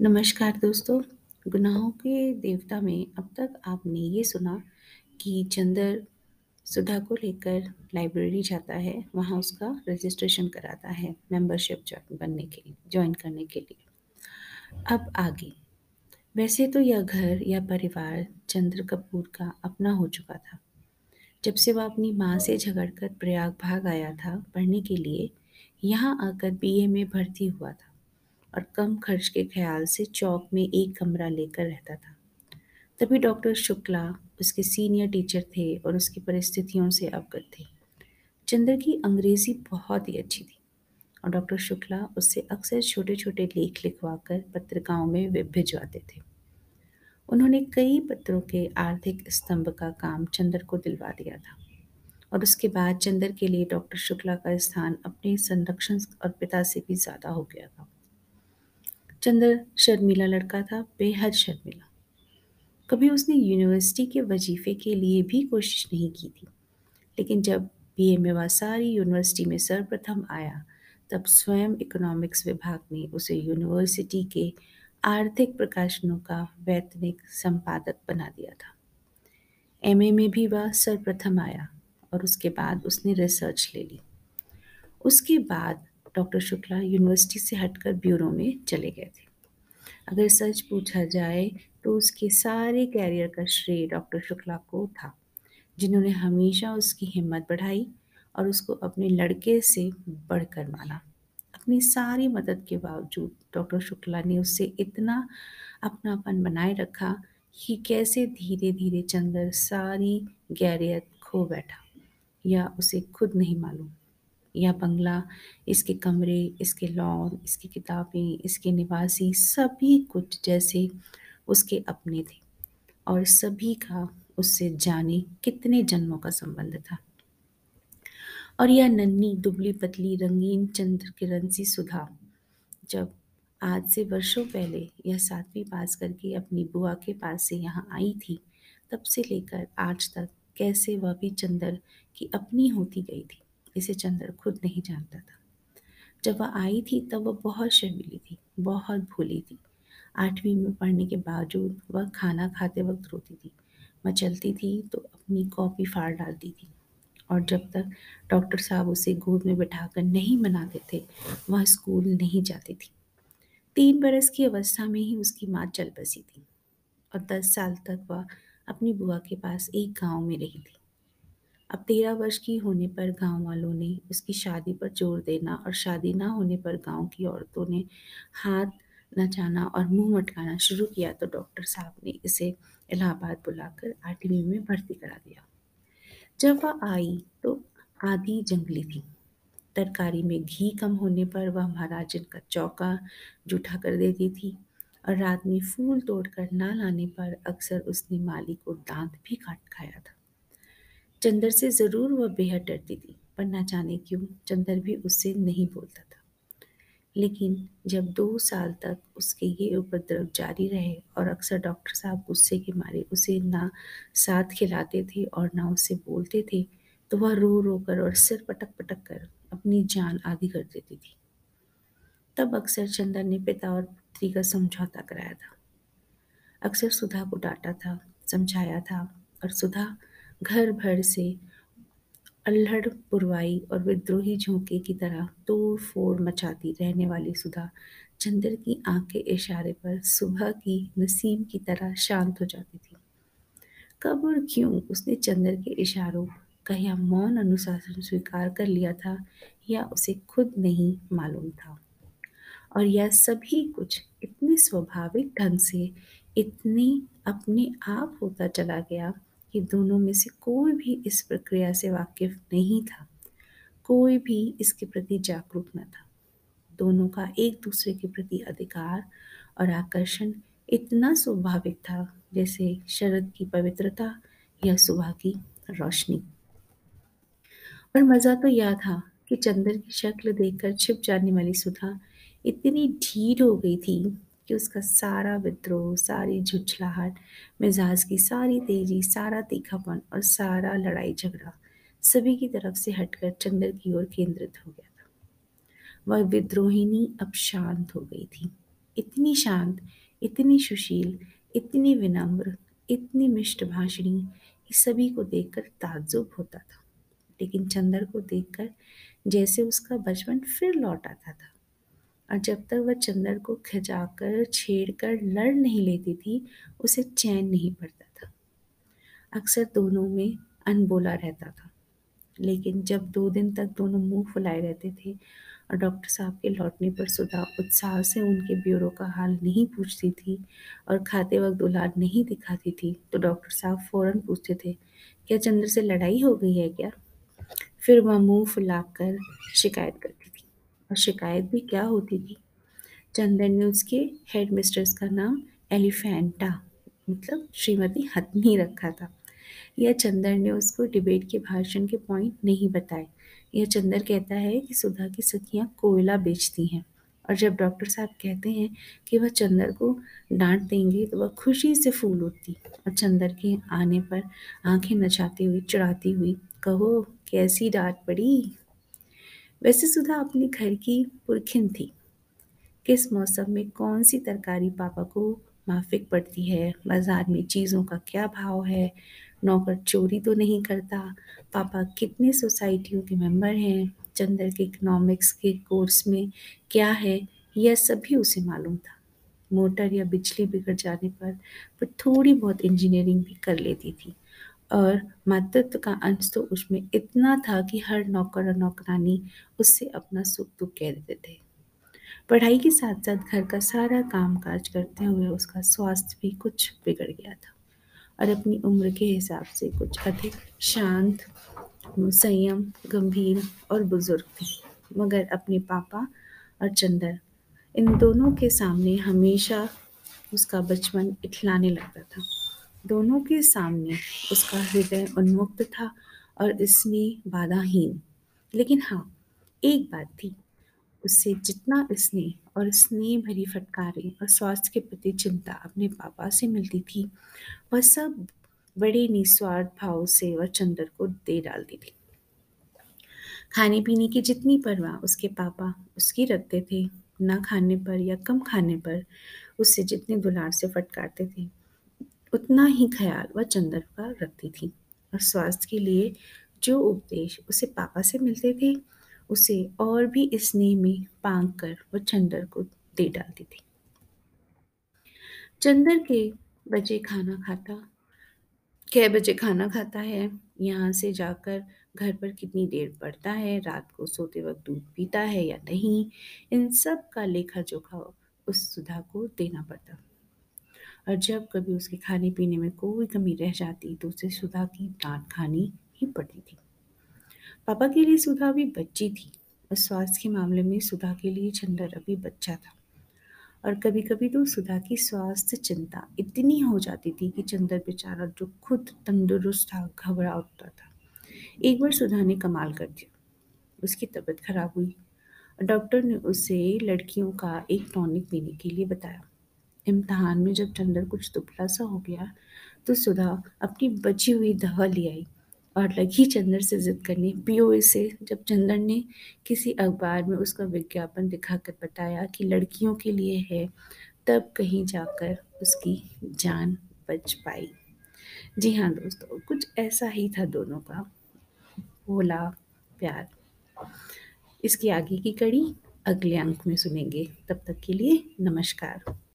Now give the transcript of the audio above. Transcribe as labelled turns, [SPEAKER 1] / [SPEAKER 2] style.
[SPEAKER 1] नमस्कार दोस्तों, गुनाहों के देवता में अब तक आपने ये सुना कि चंदर सुधा को लेकर लाइब्रेरी जाता है, वहाँ उसका रजिस्ट्रेशन कराता है मेंबरशिप बनने के लिए ज्वाइन करने के लिए। अब आगे। वैसे तो यह घर या परिवार चंद्र कपूर का अपना हो चुका था। जब से वह अपनी माँ से झगड़कर प्रयाग भाग आया था पढ़ने के लिए, यहाँ आकर बीए में भर्ती हुआ था। और कम खर्च के ख्याल से चौक में एक कमरा लेकर रहता था। तभी डॉक्टर शुक्ला, उसके सीनियर टीचर थे और उसकी परिस्थितियों से अवगत थे। चंद्र की अंग्रेज़ी बहुत ही अच्छी थी और डॉक्टर शुक्ला उससे अक्सर छोटे छोटे लेख लिखवाकर पत्रिकाओं में भिजवाते थे। उन्होंने कई पत्रों के आर्थिक स्तंभ का काम चंद्र को दिलवा दिया था और उसके बाद चंद्र के लिए डॉक्टर शुक्ला का स्थान अपने संरक्षण और पिता से भी ज़्यादा हो गया था। चंद्र शर्मिला लड़का था, बेहद शर्मिला। कभी उसने यूनिवर्सिटी के वजीफे के लिए भी कोशिश नहीं की थी। लेकिन जब बीए में वह सारी यूनिवर्सिटी में सर्वप्रथम आया, तब स्वयं इकोनॉमिक्स विभाग ने उसे यूनिवर्सिटी के आर्थिक प्रकाशनों का वैतनिक संपादक बना दिया था। एमए में भी वह सर्वप्रथम आया और उसके बाद उसने रिसर्च ले ली। उसके बाद डॉक्टर शुक्ला यूनिवर्सिटी से हटकर ब्यूरो में चले गए थे। अगर सच पूछा जाए तो उसके सारे कैरियर का श्रेय डॉक्टर शुक्ला को था, जिन्होंने हमेशा उसकी हिम्मत बढ़ाई और उसको अपने लड़के से बढ़कर माना। अपनी सारी मदद के बावजूद डॉक्टर शुक्ला ने उससे इतना अपनापन बनाए रखा कि कैसे धीरे धीरे चंदर सारी गैरियत खो बैठा या उसे खुद नहीं मालूम। यह बंगला, इसके कमरे, इसके लॉन, इसकी किताबें, इसके निवासी, सभी कुछ जैसे उसके अपने थे और सभी का उससे जाने कितने जन्मों का संबंध था। और यह नन्ही, दुबली, पतली, रंगीन, चंद्र किरण सी सुधा, जब आज से वर्षों पहले यह सातवीं पास करके अपनी बुआ के पास से यहाँ आई थी, तब से लेकर आज तक कैसे वह भी चंदर की अपनी होती गई थी। इसे चंद्र खुद नहीं जानता था। जब वह आई थी, तब वह बहुत शर्मीली थी, बहुत भूली थी। आठवीं में पढ़ने के बावजूद वह खाना खाते वक्त रोती थी। वह चलती थी तो अपनी कॉपी फाड़ डालती थी और जब तक डॉक्टर साहब उसे गोद में बिठाकर नहीं मनाते थे, वह स्कूल नहीं जाती थी। तीन बरस की अवस्था में ही उसकी माँ चल बसी थी और दस साल तक वह अपनी बुआ के पास एक गाँव में रही थी। अब तेरह वर्ष की होने पर गाँव वालों ने उसकी शादी पर ज़ोर देना और शादी ना होने पर गाँव की औरतों ने हाथ नचाना और मुँह मटकाना शुरू किया तो डॉक्टर साहब ने इसे इलाहाबाद बुलाकर आठवीं में भर्ती करा दिया। जब वह आई तो आधी जंगली थी। तरकारी में घी कम होने पर वह महाराजन का चौका जूठा कर देती थी और रात में फूल तोड़कर ना लाने पर अक्सर उसने माली को दांत भी काट खाया था। चंदर से ज़रूर वह बेहद डरती थी, पर ना जाने क्यों चंदर भी उससे नहीं बोलता था। लेकिन जब दो साल तक उसके ये उपद्रव जारी रहे और अक्सर डॉक्टर साहब गुस्से के मारे उसे ना साथ खिलाते थे और ना उससे बोलते थे तो वह रो रो कर और सिर पटक पटक कर अपनी जान आदि कर देती थी। तब अक्सर चंदर ने पिता और पुत्री का समझौता कराया था। अक्सर सुधा को डांटा था, समझाया था और सुधा घर भर से अल्हड़, पुरवाई और विद्रोही झोंके की तरह तोड़ फोड़ मचाती रहने वाली सुधा चंद्र की आँख के इशारे पर सुबह की नसीम की तरह शांत हो जाती थी। कब और क्यों उसने चंद्र के इशारों का या मौन अनुशासन स्वीकार कर लिया था या उसे खुद नहीं मालूम था? और यह सभी कुछ इतने स्वाभाविक ढंग से इतनी अपने आप होता चला गया कि दोनों में से कोई भी इस प्रक्रिया से वाकिफ नहीं था। कोई भी इसके प्रति जागरूक न था। दोनों का एक दूसरे के प्रति अधिकार और आकर्षण इतना स्वाभाविक था जैसे शरद की पवित्रता या सुबह की रोशनी। और मज़ा तो यह था कि चंद्र की शक्ल देखकर छिप जाने वाली सुधा इतनी ढीठ हो गई थी कि उसका सारा विद्रोह, सारी झुझलाहट, मिजाज की सारी तेज़ी, सारा तीखापन और सारा लड़ाई झगड़ा सभी की तरफ़ से हटकर चंद्र की ओर केंद्रित हो गया था। वह विद्रोहिनी अब शांत हो गई थी। इतनी शांत, इतनी सुशील, इतनी विनम्र, इतनी मिष्ट भाषणी कि सभी को देखकर ताज्जुब होता था। लेकिन चंदर को देखकर जैसे उसका बचपन फिर लौट आता था। और जब तक वह चंदर को खिंचाकर, छेड़कर लड़ नहीं लेती थी, उसे चैन नहीं पड़ता था। अक्सर दोनों में अनबोला रहता था। लेकिन जब दो दिन तक दोनों मुँह फुलाए रहते थे और डॉक्टर साहब के लौटने पर सुधा उत्साह से उनके ब्यूरो का हाल नहीं पूछती थी और खाते वक्त दुलार नहीं दिखाती थी तो डॉक्टर साहब फ़ौरन पूछते थे, क्या चंद्र से लड़ाई हो गई है क्या? फिर वह मुँह फुलाकर शिकायत करती थी। और शिकायत भी क्या होती थी? चंदन ने उसके हेड मिस्ट्रेस का नाम एलिफेंटा मतलब श्रीमती हथनी रखा था। यह चंदर ने उसको डिबेट के भाषण के पॉइंट नहीं बताए। यह चंदर कहता है कि सुधा की सखियाँ कोयला बेचती हैं और जब डॉक्टर साहब कहते हैं कि वह चंदर को डांट देंगे तो वह खुशी से फूल उठती और चंदर के आने पर आँखें नचाती हुई, चढ़ाती हुई, कहो, कैसी डांट पड़ी? वैसे सुधा अपने घर की पुरखिन थी। किस मौसम में कौन सी तरकारी पापा को माफिक पड़ती है? बाज़ार में चीज़ों का क्या भाव है? नौकर चोरी तो नहीं करता। पापा कितने सोसाइटियों के मेंबर हैं? चंदर के इकोनॉमिक्स के कोर्स में क्या है? यह सभी उसे मालूम था। मोटर या बिजली बिगड़ जाने पर वह थोड़ी बहुत इंजीनियरिंग भी कर लेती थी। और मातृत्व का अंश तो उसमें इतना था कि हर नौकर और नौकरानी उससे अपना सुख दुख कह देते थे। पढ़ाई के साथ साथ घर का सारा काम काज करते हुए उसका स्वास्थ्य भी कुछ बिगड़ गया था और अपनी उम्र के हिसाब से कुछ अधिक शांत, संयम, गंभीर और बुज़ुर्ग थे। मगर अपने पापा और चंदर, इन दोनों के सामने हमेशा उसका बचपन इठलाने लगता था। दोनों के सामने उसका हृदय उन्मुक्त था और इसमें बाधाहीन। लेकिन हाँ एक बात थी, उससे जितना स्नेह और स्नेह भरी फटकारें और स्वास्थ्य के प्रति चिंता अपने पापा से मिलती थी, वह सब बड़े निस्वार्थ भाव से वह चंदर को दे डालती थी। खाने पीने की जितनी परवाह उसके पापा उसकी रखते थे, ना खाने पर या कम खाने पर, उससे जितने दुलार से फटकारते थे उतना ही ख्याल वह चंदर का रखती थी और स्वास्थ्य के लिए जो उपदेश उसे पापा से मिलते थे, उसे और भी स्नेह में पांग कर वह चंदर को दे डालती थी। चंदर के बजे खाना खाता, कै बजे खाना खाता है, यहाँ से जाकर घर पर कितनी देर पड़ता है, रात को सोते वक्त दूध पीता है या नहीं, इन सब का लेखा जोखा उस सुधा को देना पड़ता। और जब कभी उसके खाने पीने में कोई कमी रह जाती तो उसे सुधा की डांट खानी ही पड़ती थी। पापा के लिए सुधा अभी बच्ची थी, और स्वास्थ्य के मामले में सुधा के लिए चंदर अभी बच्चा था। और कभी कभी तो सुधा की स्वास्थ्य चिंता इतनी हो जाती थी कि चंदर बेचारा जो खुद तंदुरुस्त था, घबरा उठता था। एक बार सुधा ने कमाल कर दिया। उसकी तबीयत खराब हुई। डॉक्टर ने उसे लड़कियों का एक टॉनिक पीने के लिए बताया। इम्तहान में जब चंदर कुछ दुबला सा हो गया तो सुधा अपनी बची हुई दवा ले आई और लगी चंदर से जिद करने। पियो से जब चंदर ने किसी अखबार में उसका विज्ञापन दिखाकर बताया कि लड़कियों के लिए है, तब कहीं जाकर उसकी जान बच पाई। जी हाँ दोस्तों, कुछ ऐसा ही था दोनों का। भोला प्यार। इसकी आगे की कड़ी अगले अंक में सुनेंगे। तब तक के लिए नमस्कार।